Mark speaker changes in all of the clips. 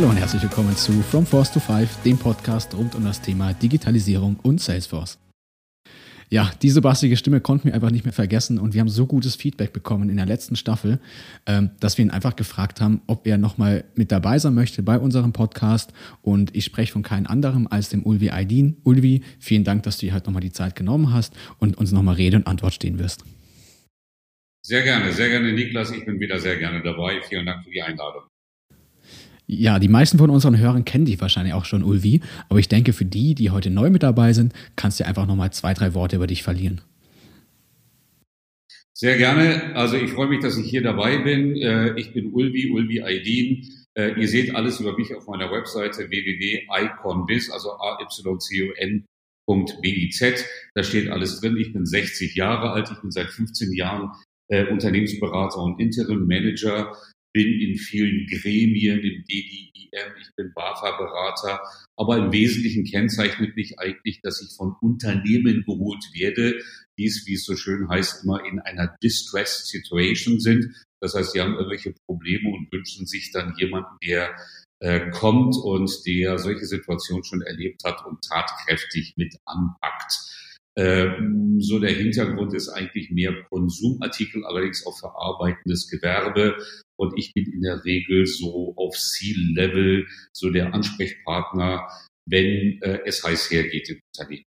Speaker 1: Hallo und herzlich willkommen zu From Force to Five, dem Podcast rund um das Thema Digitalisierung und Salesforce. Ja, diese bassige Stimme konnten wir einfach nicht mehr vergessen und wir haben so gutes Feedback bekommen in der letzten Staffel, ähm, dass wir ihn einfach gefragt haben, ob er nochmal mit dabei sein möchte bei unserem Podcast. Und ich spreche von keinem anderem als dem Ulvi Aydin. Ulvi, vielen Dank, dass du dir halt nochmal die Zeit genommen hast und uns nochmal Rede und Antwort stehen wirst.
Speaker 2: Sehr gerne, sehr gerne, Niklas. Ich bin wieder sehr gerne dabei. Vielen Dank für die Einladung.
Speaker 1: Ja, die meisten von unseren Hörern kennen dich wahrscheinlich auch schon, Ulvi. Aber ich denke, für die, die heute neu mit dabei sind, kannst du einfach nochmal zwei, drei Worte über dich verlieren.
Speaker 2: Sehr gerne. Also ich freue mich, dass ich hier dabei bin. Äh, ich bin Ulvi, Ulvi Aydin. Äh, ihr seht alles über mich auf meiner Webseite www.iconbiz, also A-Y-C-O-N.biz. Da steht alles drin. Ich bin 60 Jahre alt. Ich bin seit 15 Jahren äh, Unternehmensberater und Interim Manager bin in vielen Gremien, im DDIM, ich bin BAFA-Berater, aber im Wesentlichen kennzeichnet mich eigentlich, dass ich von Unternehmen geholt werde, die es, wie es so schön heißt, immer in einer Distressed Situation sind. Das heißt, sie haben irgendwelche Probleme und wünschen sich dann jemanden, der äh, kommt und der solche Situationen schon erlebt hat und tatkräftig mit anpackt. Ähm, so der Hintergrund ist eigentlich mehr Konsumartikel, allerdings auch verarbeitendes Gewerbe. Und ich bin in der Regel so auf Ziellevel, so der Ansprechpartner, wenn äh, es heiß hergeht im Unternehmen.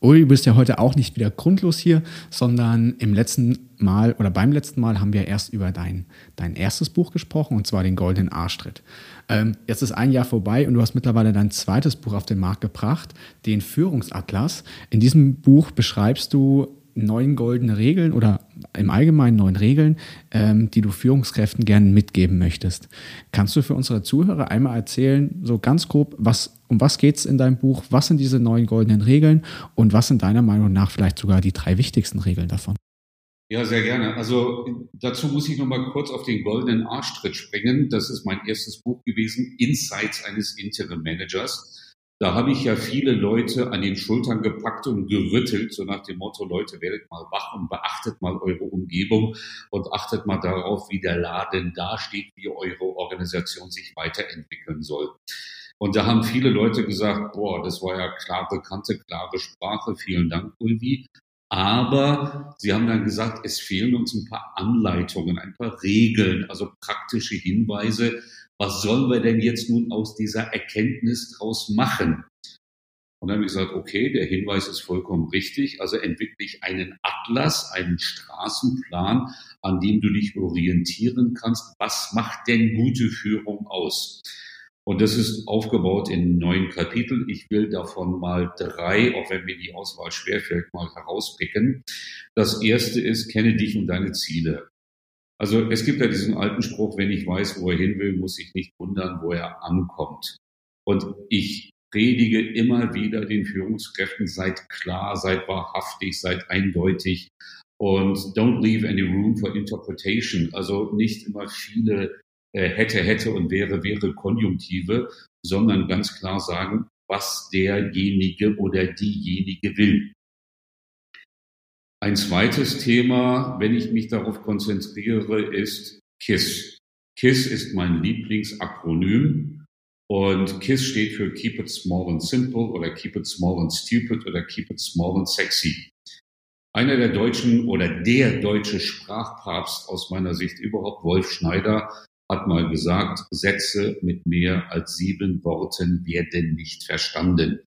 Speaker 1: Uli, du bist ja heute auch nicht wieder grundlos hier, sondern im letzten Mal oder beim letzten Mal haben wir erst über dein, dein erstes Buch gesprochen, und zwar den Goldenen Arschtritt. Ähm, jetzt ist ein Jahr vorbei und du hast mittlerweile dein zweites Buch auf den Markt gebracht, den Führungsatlas. In diesem Buch beschreibst du neun goldene Regeln oder im Allgemeinen neun Regeln, ähm, die du Führungskräften gerne mitgeben möchtest. Kannst du für unsere Zuhörer einmal erzählen, so ganz grob, was, um was geht es in deinem Buch, was sind diese neun goldenen Regeln und was sind deiner Meinung nach vielleicht sogar die drei wichtigsten Regeln davon?
Speaker 2: Ja, sehr gerne. Also dazu muss ich noch mal kurz auf den goldenen Arschtritt springen. Das ist mein erstes Buch gewesen, Insights eines Interim Managers. Da habe ich ja viele Leute an den Schultern gepackt und gerüttelt, so nach dem Motto, Leute, werdet mal wach und beachtet mal eure Umgebung und achtet mal darauf, wie der Laden dasteht, wie eure Organisation sich weiterentwickeln soll. Und da haben viele Leute gesagt, boah, das war ja klar bekannte, klare Sprache, vielen Dank, Ulvi. Aber sie haben dann gesagt, es fehlen uns ein paar Anleitungen, ein paar Regeln, also praktische Hinweise, was sollen wir denn jetzt nun aus dieser Erkenntnis draus machen? Und dann habe ich gesagt, okay, der Hinweis ist vollkommen richtig. Also entwickle ich einen Atlas, einen Straßenplan, an dem du dich orientieren kannst. Was macht denn gute Führung aus? Und das ist aufgebaut in neun Kapitel. Ich will davon mal drei, auch wenn mir die Auswahl schwerfällt, mal herauspicken. Das erste ist, kenne dich und deine Ziele. Also es gibt ja diesen alten Spruch, wenn ich weiß, wo er hin will, muss ich nicht wundern, wo er ankommt. Und ich predige immer wieder den Führungskräften, seid klar, seid wahrhaftig, seid eindeutig und don't leave any room for interpretation. Also nicht immer viele äh, hätte, hätte und wäre, wäre Konjunktive, sondern ganz klar sagen, was derjenige oder diejenige will. Ein zweites Thema, wenn ich mich darauf konzentriere, ist KISS. KISS ist mein Lieblingsakronym und KISS steht für Keep it small and simple oder Keep it small and stupid oder Keep it small and sexy. Einer der deutschen oder der deutsche Sprachpapst aus meiner Sicht überhaupt, Wolf Schneider, hat mal gesagt, Sätze mit mehr als sieben Worten werden nicht verstanden.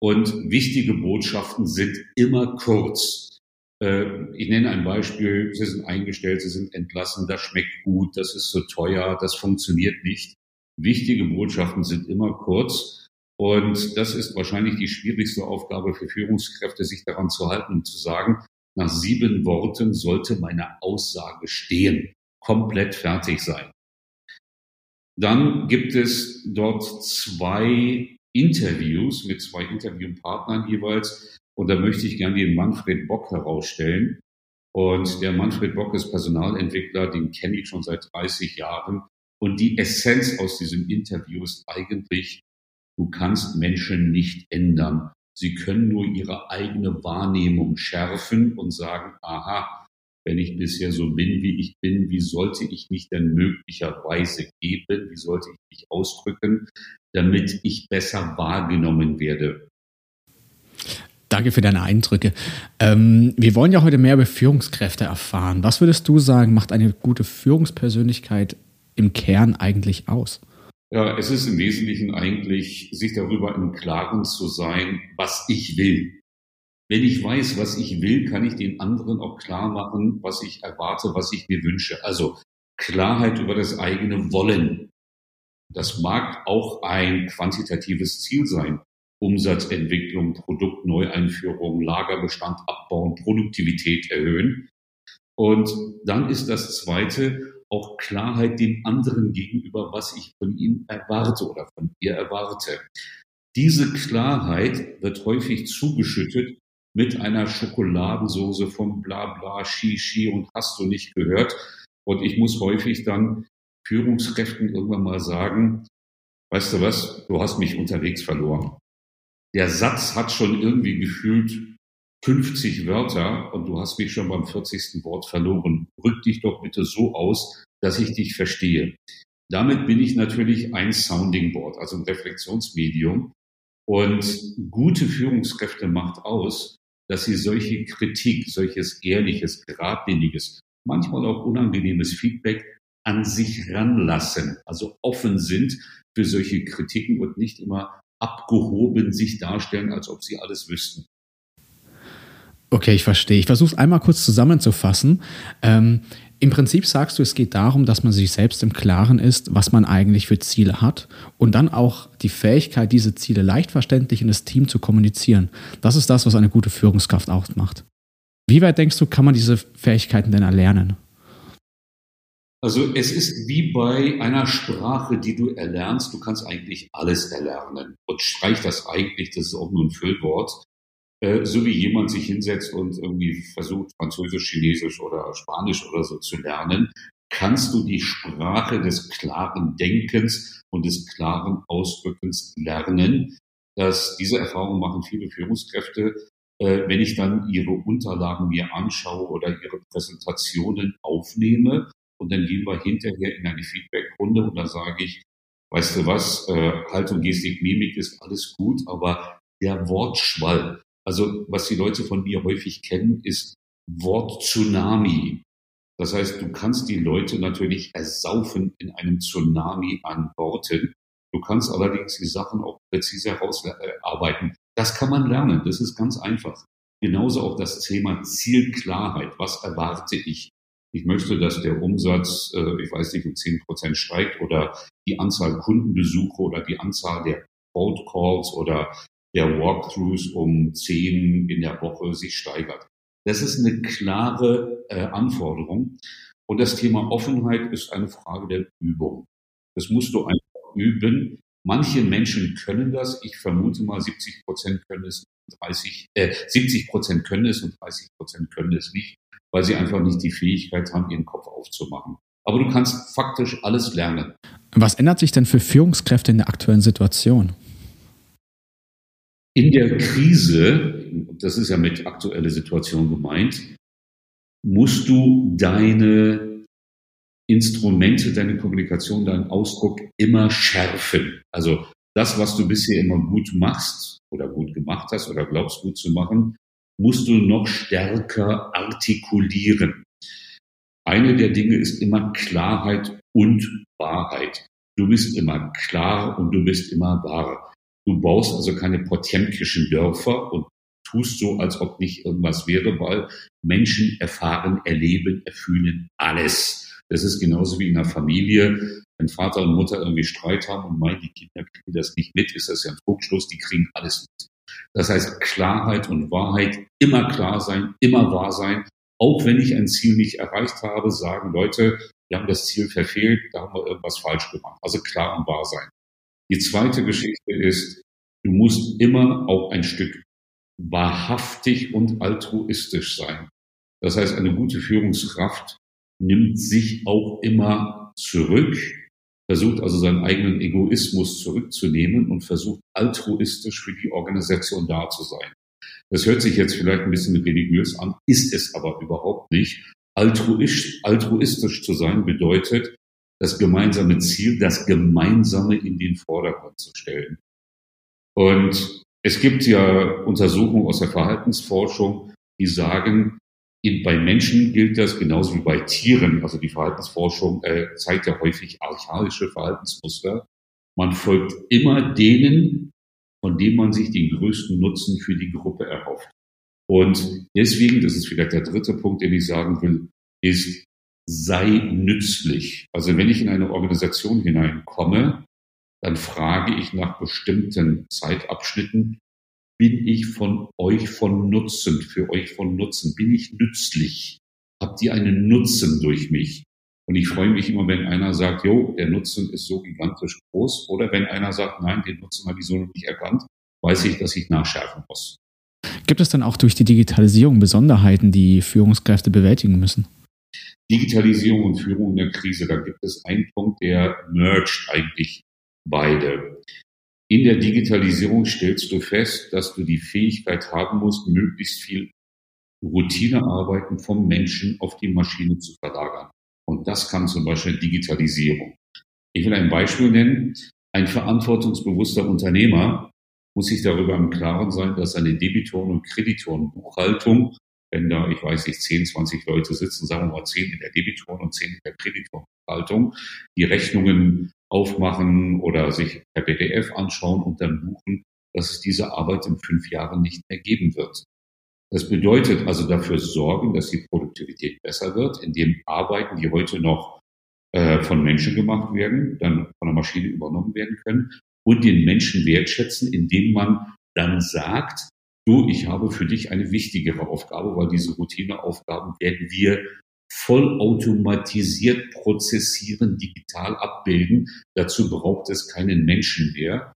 Speaker 2: Und wichtige Botschaften sind immer kurz. Äh, ich nenne ein Beispiel, Sie sind eingestellt, Sie sind entlassen, das schmeckt gut, das ist zu teuer, das funktioniert nicht. Wichtige Botschaften sind immer kurz. Und das ist wahrscheinlich die schwierigste Aufgabe für Führungskräfte, sich daran zu halten und zu sagen, nach sieben Worten sollte meine Aussage stehen, komplett fertig sein. Dann gibt es dort zwei Interviews mit zwei Interviewpartnern jeweils, und da möchte ich gerne den Manfred Bock herausstellen. Und der Manfred Bock ist Personalentwickler, den kenne ich schon seit 30 Jahren. Und die Essenz aus diesem Interview ist eigentlich, du kannst Menschen nicht ändern. Sie können nur ihre eigene Wahrnehmung schärfen und sagen, aha, wenn ich bisher so bin, wie ich bin, wie sollte ich mich denn möglicherweise geben, wie sollte ich mich ausdrücken, damit ich besser wahrgenommen werde.
Speaker 1: Danke für deine Eindrücke. Ähm, wir wollen ja heute mehr über Führungskräfte erfahren. Was würdest du sagen, macht eine gute Führungspersönlichkeit im Kern eigentlich aus?
Speaker 2: Ja, es ist im Wesentlichen eigentlich, sich darüber im Klaren zu sein, was ich will. Wenn ich weiß, was ich will, kann ich den anderen auch klar machen, was ich erwarte, was ich mir wünsche. Also Klarheit über das eigene Wollen. Das mag auch ein quantitatives Ziel sein. Umsatzentwicklung, Produktneueinführung, Lagerbestand abbauen, Produktivität erhöhen. Und dann ist das zweite auch Klarheit dem anderen gegenüber, was ich von ihm erwarte oder von ihr erwarte. Diese Klarheit wird häufig zugeschüttet mit einer Schokoladensoße vom Blabla, Shishi und hast du nicht gehört. Und ich muss häufig dann Führungskräften irgendwann mal sagen, weißt du was, du hast mich unterwegs verloren. Der Satz hat schon irgendwie gefühlt 50 Wörter und du hast mich schon beim 40. Wort verloren. Rück dich doch bitte so aus, dass ich dich verstehe. Damit bin ich natürlich ein Sounding Board, also ein Reflexionsmedium. Und gute Führungskräfte macht aus, dass sie solche Kritik, solches ehrliches, geradliniges, manchmal auch unangenehmes Feedback an sich ranlassen, also offen sind für solche Kritiken und nicht immer abgehoben sich darstellen, als ob sie alles wüssten.
Speaker 1: Okay, ich verstehe. Ich versuche es einmal kurz zusammenzufassen. Ähm, Im Prinzip sagst du, es geht darum, dass man sich selbst im Klaren ist, was man eigentlich für Ziele hat und dann auch die Fähigkeit, diese Ziele leicht verständlich in das Team zu kommunizieren. Das ist das, was eine gute Führungskraft ausmacht. Wie weit denkst du, kann man diese Fähigkeiten denn erlernen?
Speaker 2: Also es ist wie bei einer Sprache, die du erlernst. Du kannst eigentlich alles erlernen. Und streich das eigentlich, das ist auch nur ein Füllwort. Äh, so wie jemand sich hinsetzt und irgendwie versucht, Französisch, Chinesisch oder Spanisch oder so zu lernen, kannst du die Sprache des klaren Denkens und des klaren Ausdrückens lernen. Dass diese Erfahrung machen viele Führungskräfte. Äh, wenn ich dann ihre Unterlagen mir anschaue oder ihre Präsentationen aufnehme und dann gehen wir hinterher in eine Feedbackrunde und dann sage ich, weißt du was, äh, Haltung, Gestik, Mimik ist alles gut, aber der Wortschwall, also was die Leute von mir häufig kennen, ist Wort-Tsunami. Das heißt, du kannst die Leute natürlich ersaufen in einem Tsunami an Worten. Du kannst allerdings die Sachen auch präzise herausarbeiten. Das kann man lernen. Das ist ganz einfach. Genauso auch das Thema Zielklarheit. Was erwarte ich? Ich möchte, dass der Umsatz, äh, ich weiß nicht, um zehn Prozent steigt oder die Anzahl Kundenbesuche oder die Anzahl der Boat Calls oder der Walkthroughs um zehn in der Woche sich steigert. Das ist eine klare äh, Anforderung. Und das Thema Offenheit ist eine Frage der Übung. Das musst du einfach üben. Manche Menschen können das. Ich vermute mal, 70 Prozent können es, 30, äh, 70 Prozent können es und 30 Prozent können es nicht, weil sie einfach nicht die Fähigkeit haben, ihren Kopf aufzumachen. Aber du kannst faktisch alles lernen.
Speaker 1: Was ändert sich denn für Führungskräfte in der aktuellen Situation?
Speaker 2: In der Krise, das ist ja mit aktueller Situation gemeint, musst du deine Instrumente, deine Kommunikation, deinen Ausdruck immer schärfen. Also das, was du bisher immer gut machst oder gut gemacht hast oder glaubst gut zu machen, musst du noch stärker artikulieren. Eine der Dinge ist immer Klarheit und Wahrheit. Du bist immer klar und du bist immer wahr. Du baust also keine potemkischen Dörfer und tust so, als ob nicht irgendwas wäre, weil Menschen erfahren, erleben, erfühlen alles. Das ist genauso wie in einer Familie. Wenn Vater und Mutter irgendwie Streit haben und meinen, die Kinder kriegen das nicht mit, ist das ja ein Trugschluss, die kriegen alles mit. Das heißt, Klarheit und Wahrheit, immer klar sein, immer wahr sein. Auch wenn ich ein Ziel nicht erreicht habe, sagen Leute, wir haben das Ziel verfehlt, da haben wir irgendwas falsch gemacht. Also klar und wahr sein. Die zweite Geschichte ist, du musst immer auch ein Stück wahrhaftig und altruistisch sein. Das heißt, eine gute Führungskraft nimmt sich auch immer zurück, versucht also seinen eigenen Egoismus zurückzunehmen und versucht altruistisch für die Organisation da zu sein. Das hört sich jetzt vielleicht ein bisschen religiös an, ist es aber überhaupt nicht, altruistisch zu sein bedeutet, das gemeinsame Ziel, das Gemeinsame in den Vordergrund zu stellen. Und es gibt ja Untersuchungen aus der Verhaltensforschung, die sagen, bei Menschen gilt das genauso wie bei Tieren. Also die Verhaltensforschung äh, zeigt ja häufig archaische Verhaltensmuster. Man folgt immer denen, von denen man sich den größten Nutzen für die Gruppe erhofft. Und deswegen, das ist vielleicht der dritte Punkt, den ich sagen will, ist, sei nützlich. Also wenn ich in eine Organisation hineinkomme, dann frage ich nach bestimmten Zeitabschnitten, bin ich von euch von Nutzen, für euch von Nutzen? Bin ich nützlich? Habt ihr einen Nutzen durch mich? Und ich freue mich immer, wenn einer sagt, jo, der Nutzen ist so gigantisch groß. Oder wenn einer sagt, nein, den Nutzen habe ich so noch nicht erkannt, weiß ich, dass ich nachschärfen muss.
Speaker 1: Gibt es dann auch durch die Digitalisierung Besonderheiten, die Führungskräfte bewältigen müssen?
Speaker 2: Digitalisierung und Führung in der Krise, da gibt es einen Punkt, der mergt eigentlich beide. In der Digitalisierung stellst du fest, dass du die Fähigkeit haben musst, möglichst viel Routinearbeiten vom Menschen auf die Maschine zu verlagern. Und das kann zum Beispiel Digitalisierung. Ich will ein Beispiel nennen. Ein verantwortungsbewusster Unternehmer muss sich darüber im Klaren sein, dass seine Debitoren- und Kreditorenbuchhaltung, wenn da, ich weiß nicht, 10, 20 Leute sitzen, sagen wir mal 10 in der Debitoren- und 10 in der Kreditorenbuchhaltung, die Rechnungen aufmachen oder sich per PDF anschauen und dann buchen, dass es diese Arbeit in fünf Jahren nicht mehr geben wird. Das bedeutet also dafür sorgen, dass die Produktivität besser wird, indem Arbeiten, die heute noch äh, von Menschen gemacht werden, dann von der Maschine übernommen werden können und den Menschen wertschätzen, indem man dann sagt, du, ich habe für dich eine wichtigere Aufgabe, weil diese Routineaufgaben werden wir vollautomatisiert prozessieren, digital abbilden. Dazu braucht es keinen Menschen mehr.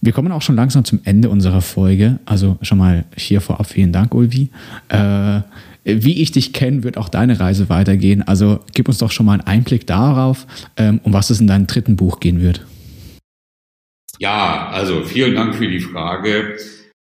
Speaker 1: Wir kommen auch schon langsam zum Ende unserer Folge. Also schon mal hier vorab vielen Dank, Ulvi. Äh, wie ich dich kenne, wird auch deine Reise weitergehen. Also gib uns doch schon mal einen Einblick darauf, ähm, um was es in deinem dritten Buch gehen wird.
Speaker 2: Ja, also vielen Dank für die Frage.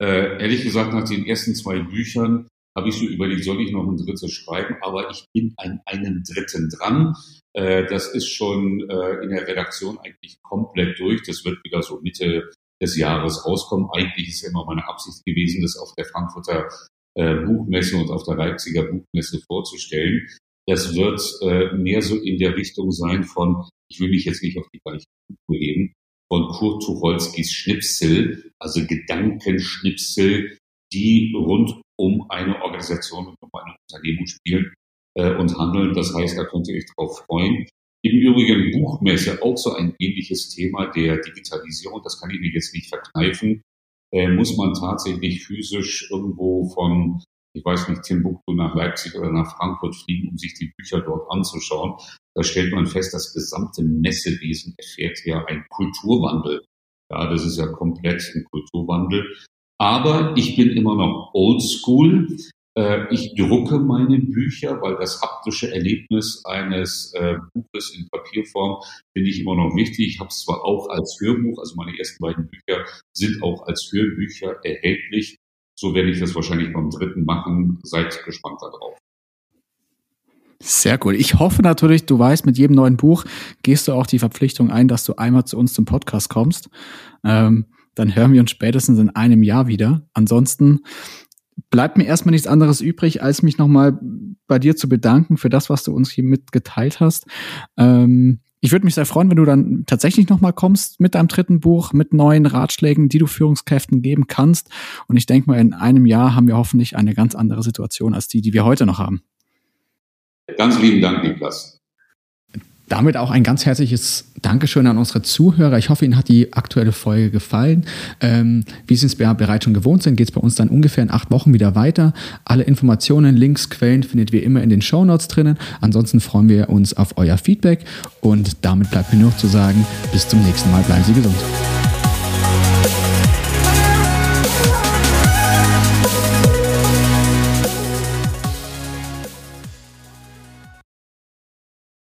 Speaker 2: Äh, ehrlich gesagt, nach den ersten zwei Büchern habe ich so überlegt, soll ich noch ein drittes schreiben, aber ich bin an einem dritten dran. Äh, das ist schon äh, in der Redaktion eigentlich komplett durch. Das wird wieder so Mitte des Jahres rauskommen. Eigentlich ist ja immer meine Absicht gewesen, das auf der Frankfurter äh, Buchmesse und auf der Leipziger Buchmesse vorzustellen. Das wird mehr so in der Richtung sein von, ich will mich jetzt nicht auf die gleiche Kultur heben, von Kurt Tucholskis Schnipsel, also Gedankenschnipsel, die rund um eine Organisation und um eine Unternehmung spielen äh, und handeln. Das heißt, da könnt ihr euch drauf freuen. Im Übrigen Buchmesse auch so ein ähnliches Thema der Digitalisierung. Das kann ich mir jetzt nicht verkneifen. Äh, muss man tatsächlich physisch irgendwo von, ich weiß nicht, Timbuktu nach Leipzig oder nach Frankfurt fliegen, um sich die Bücher dort anzuschauen. Da stellt man fest, das gesamte Messewesen erfährt ja einen Kulturwandel. Ja, das ist ja komplett ein Kulturwandel. Aber ich bin immer noch oldschool. Äh, ich drucke meine Bücher, weil das haptische Erlebnis eines äh, Buches in Papierform finde ich immer noch wichtig. Ich habe es zwar auch als Hörbuch, also meine ersten beiden Bücher sind auch als Hörbücher erhältlich. So werde ich das wahrscheinlich beim dritten machen. Seid gespannt darauf.
Speaker 1: Sehr cool. Ich hoffe natürlich, du weißt, mit jedem neuen Buch gehst du auch die Verpflichtung ein, dass du einmal zu uns zum Podcast kommst. Ähm, dann hören wir uns spätestens in einem Jahr wieder. Ansonsten bleibt mir erstmal nichts anderes übrig, als mich nochmal bei dir zu bedanken für das, was du uns hier mitgeteilt hast. Ähm, ich würde mich sehr freuen, wenn du dann tatsächlich nochmal kommst mit deinem dritten Buch, mit neuen Ratschlägen, die du Führungskräften geben kannst. Und ich denke mal, in einem Jahr haben wir hoffentlich eine ganz andere Situation als die, die wir heute noch haben.
Speaker 2: Ganz lieben Dank, Niklas.
Speaker 1: Damit auch ein ganz herzliches Dankeschön an unsere Zuhörer. Ich hoffe, Ihnen hat die aktuelle Folge gefallen. Ähm, wie Sie es bereits schon gewohnt sind, geht es bei uns dann ungefähr in acht Wochen wieder weiter. Alle Informationen, Links, Quellen findet ihr immer in den Show Notes drinnen. Ansonsten freuen wir uns auf euer Feedback und damit bleibt mir nur noch zu sagen, bis zum nächsten Mal. Bleiben Sie gesund.